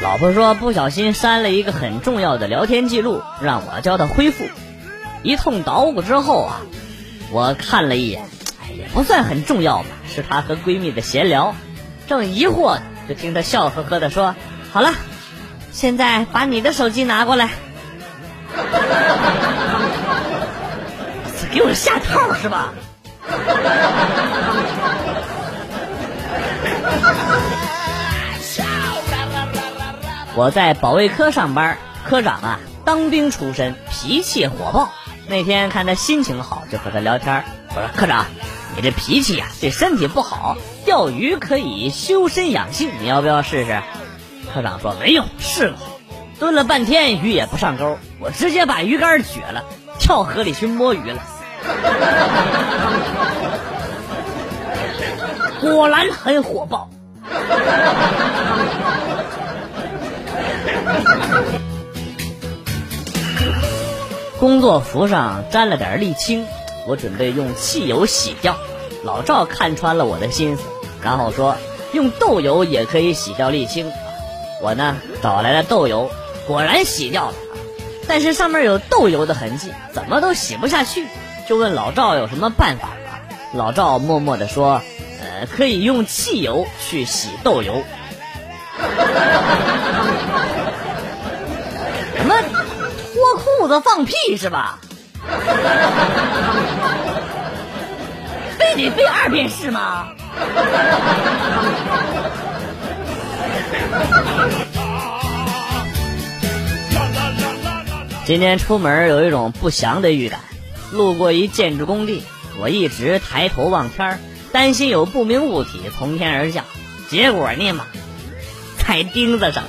老婆说不小心删了一个很重要的聊天记录让我教她恢复。一通捣鼓之后啊我看了一眼哎也不算很重要吧是她和闺蜜的闲聊。正疑惑就听她笑呵呵的说好了现在把你的手机拿过来。给我下套是吧？我在保卫科上班，科长啊，当兵出身，脾气火爆。那天看他心情好，就和他聊天。我说：“科长，你这脾气呀，对身体不好。钓鱼可以修身养性，你要不要试试？”科长说：“没用，试过，蹲了半天鱼也不上钩，我直接把鱼竿撅了，跳河里去摸鱼了。”果然很火爆。工作服上沾了点沥青，我准备用汽油洗掉。老赵看穿了我的心思，然后说用豆油也可以洗掉沥青。我呢找来了豆油，果然洗掉了，但是上面有豆油的痕迹，怎么都洗不下去。就问老赵有什么办法？老赵默默的说：“呃，可以用汽油去洗豆油。”什么？脱裤子放屁是吧？非得背二遍是吗？今天出门有一种不祥的预感。路过一建筑工地，我一直抬头望天儿担心有不明物体从天而降。结果呢嘛，踩钉子上，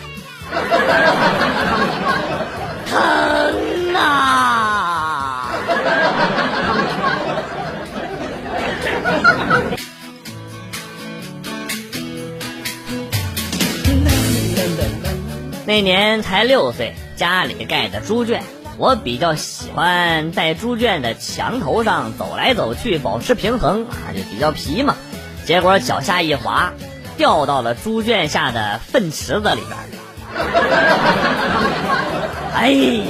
疼啊！那年才六岁，家里盖的猪圈。我比较喜欢在猪圈的墙头上走来走去，保持平衡啊，就比较皮嘛。结果脚下一滑，掉到了猪圈下的粪池子里边 哎呀，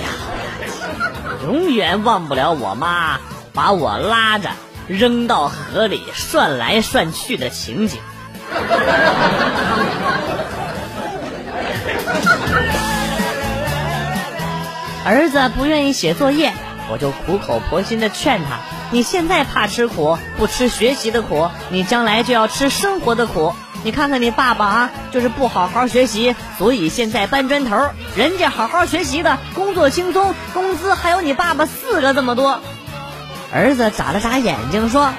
永远忘不了我妈把我拉着扔到河里涮来涮去的情景。儿子不愿意写作业，我就苦口婆心的劝他：你现在怕吃苦，不吃学习的苦，你将来就要吃生活的苦。你看看你爸爸啊，就是不好好学习，所以现在搬砖头。人家好好学习的，工作轻松，工资还有你爸爸四个这么多。儿子眨了眨眼睛说：“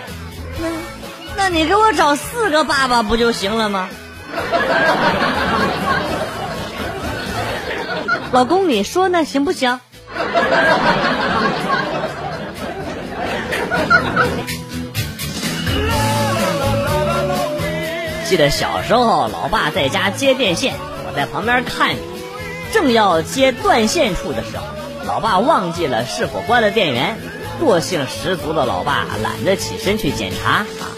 那，那你给我找四个爸爸不就行了吗？” 老公，你说呢？行不行？记得小时候，老爸在家接电线，我在旁边看着。正要接断线处的时候，老爸忘记了是否关了电源。惰性十足的老爸懒得起身去检查啊，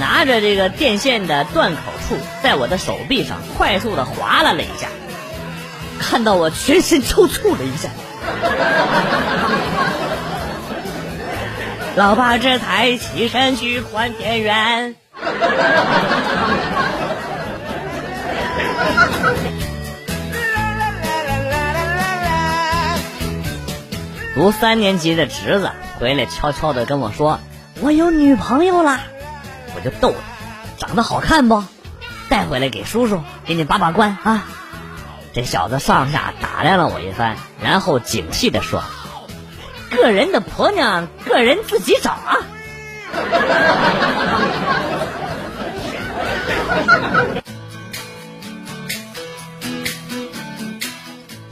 拿着这个电线的断口处，在我的手臂上快速的划拉了一下。看到我全身抽搐了一下，老爸这才起身去关电源。读三年级的侄子回来，悄悄的跟我说：“我有女朋友了。”我就逗他：“长得好看不？带回来给叔叔，给你把把关啊。”这小子上下打量了我一番，然后警惕地说：“个人的婆娘，个人自己找啊。”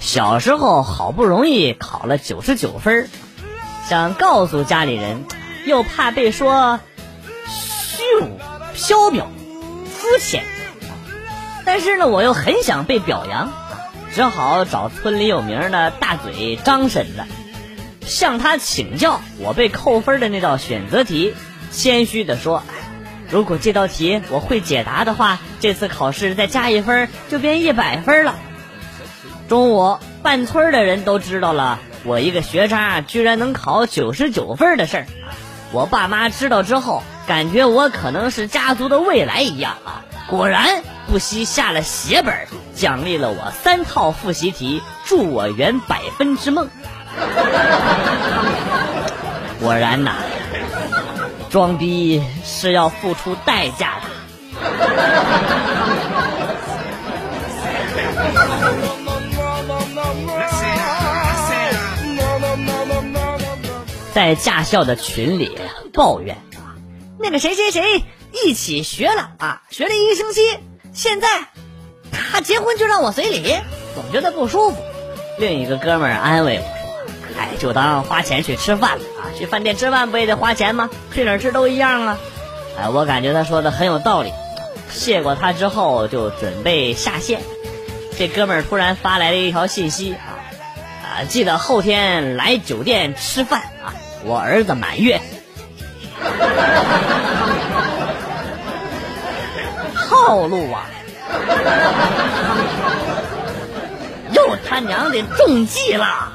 小时候好不容易考了九十九分，想告诉家里人，又怕被说虚无、飘渺、肤浅，但是呢，我又很想被表扬。只好找村里有名的大嘴张婶子，向他请教我被扣分的那道选择题。谦虚地说：“如果这道题我会解答的话，这次考试再加一分就变一百分了。”中午，半村的人都知道了，我一个学渣居然能考九十九分的事儿。我爸妈知道之后，感觉我可能是家族的未来一样啊！果然不惜下了血本，奖励了我三套复习题，助我圆百分之梦。果然呐，装逼是要付出代价的。在驾校的群里抱怨啊，那个谁谁谁一起学了啊，学了一个星期，现在他结婚就让我随礼，总觉得不舒服。另一个哥们儿安慰我说：“哎，就当花钱去吃饭了啊，去饭店吃饭不也得花钱吗？去哪儿吃都一样啊。”哎，我感觉他说的很有道理。谢过他之后，就准备下线。这哥们儿突然发来了一条信息啊啊，记得后天来酒店吃饭啊。我儿子满月，套路啊！又他娘的中计了！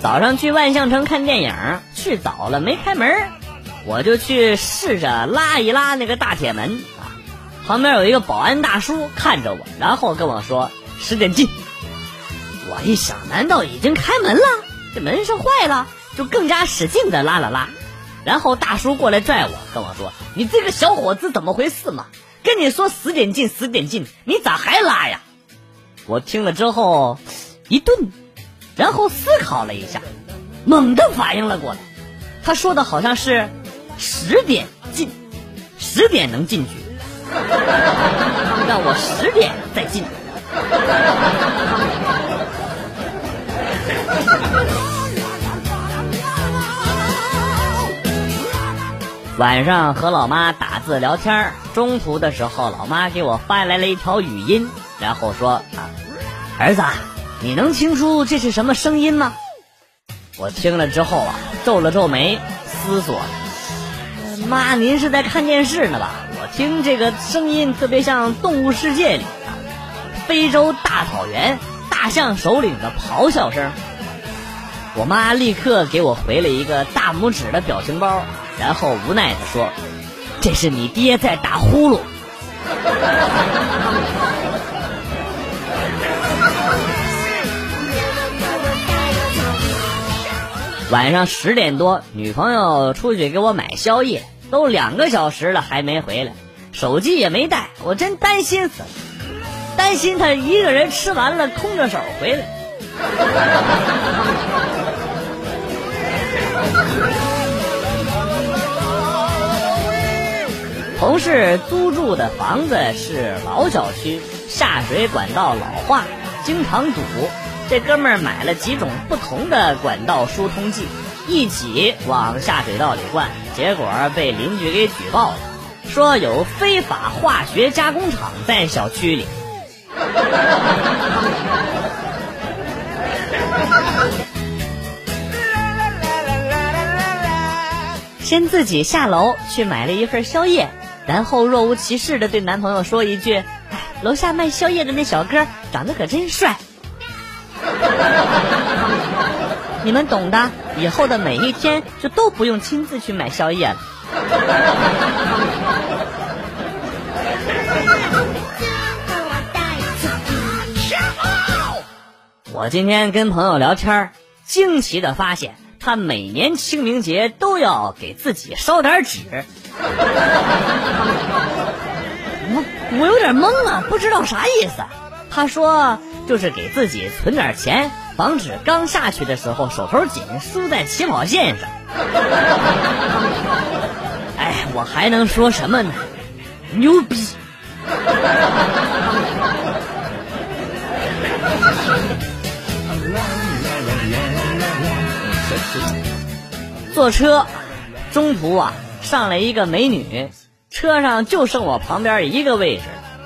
早上去万象城看电影，去早了没开门，我就去试着拉一拉那个大铁门。旁边有一个保安大叔看着我，然后跟我说：“十点进。”我一想，难道已经开门了？这门是坏了，就更加使劲的拉了拉。然后大叔过来拽我，跟我说：“你这个小伙子怎么回事嘛？跟你说十点进，十点进，你咋还拉呀？”我听了之后一顿，然后思考了一下，猛地反应了过来。他说的好像是十点进，十点能进去。让我十点再进。晚上和老妈打字聊天中途的时候，老妈给我发来了一条语音，然后说：“啊，儿子，你能听出这是什么声音吗？”我听了之后啊，皱了皱眉，思索：“妈，您是在看电视呢吧？”我听这个声音特别像《动物世界》里非洲大草原大象首领的咆哮声。我妈立刻给我回了一个大拇指的表情包，然后无奈的说：“这是你爹在打呼噜。”晚上十点多，女朋友出去给我买宵夜，都两个小时了还没回来。手机也没带，我真担心死了，担心她一个人吃完了空着手回来。同事租住的房子是老小区，下水管道老化，经常堵。这哥们儿买了几种不同的管道疏通剂，一起往下水道里灌，结果被邻居给举报了。说有非法化学加工厂在小区里。先自己下楼去买了一份宵夜，然后若无其事的对男朋友说一句：“哎，楼下卖宵夜的那小哥长得可真帅。” 你们懂的，以后的每一天就都不用亲自去买宵夜了。我今天跟朋友聊天惊奇的发现，他每年清明节都要给自己烧点纸。我我有点懵啊，不知道啥意思。他说就是给自己存点钱，防止刚下去的时候手头紧，输在起跑线上。哎，我还能说什么呢？牛逼！坐车，中途啊上来一个美女车上就剩我旁边一个位置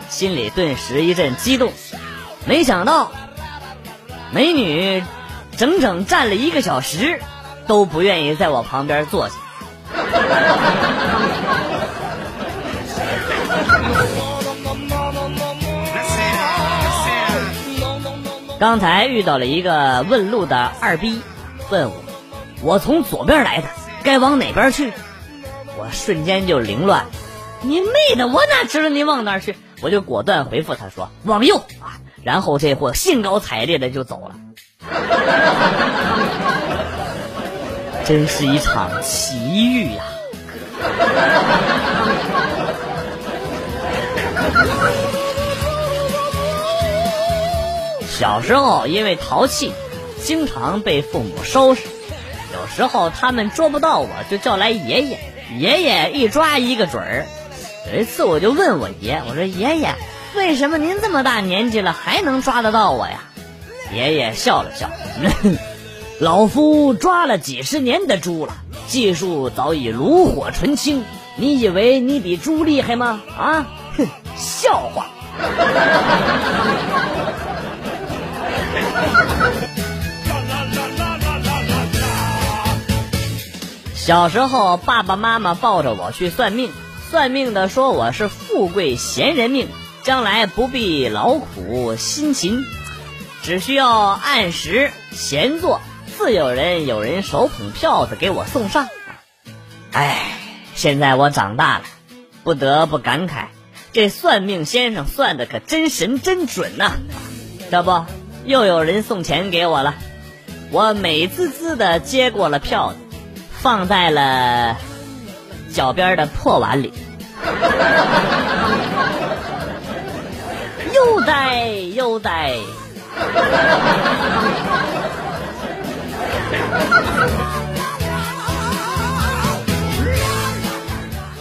心里顿时一阵激动。没想到美女整整站了一个小时都不愿意在我旁边坐下。刚才遇到了一个问路的二逼问我我从左边来的该往哪边去？我瞬间就凌乱，你妹的，我哪知道你往哪去？我就果断回复他说往右啊，然后这货兴高采烈的就走了。真是一场奇遇呀！小时候因为淘气，经常被父母收拾。有时候他们捉不到我，就叫来爷爷，爷爷一抓一个准儿。有一次我就问我爷，我说爷爷，为什么您这么大年纪了还能抓得到我呀？爷爷笑了笑，老夫抓了几十年的猪了，技术早已炉火纯青。你以为你比猪厉害吗？啊，哼，笑话。小时候，爸爸妈妈抱着我去算命，算命的说我是富贵闲人命，将来不必劳苦辛勤。只需要按时闲坐，自有人有人手捧票子给我送上。哎，现在我长大了，不得不感慨，这算命先生算的可真神真准呐！这不，又有人送钱给我了，我美滋滋的接过了票子，放在了脚边的破碗里，悠哉悠哉。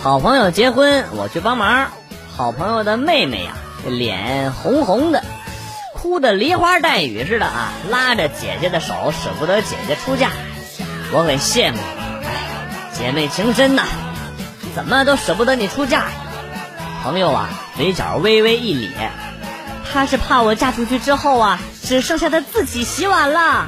好朋友结婚，我去帮忙。好朋友的妹妹呀，脸红红的，哭的梨花带雨似的啊，拉着姐姐的手，舍不得姐姐出嫁。我很羡慕，姐妹情深呐，怎么都舍不得你出嫁。朋友啊，嘴角微微一咧。他是怕我嫁出去之后啊，只剩下他自己洗碗了。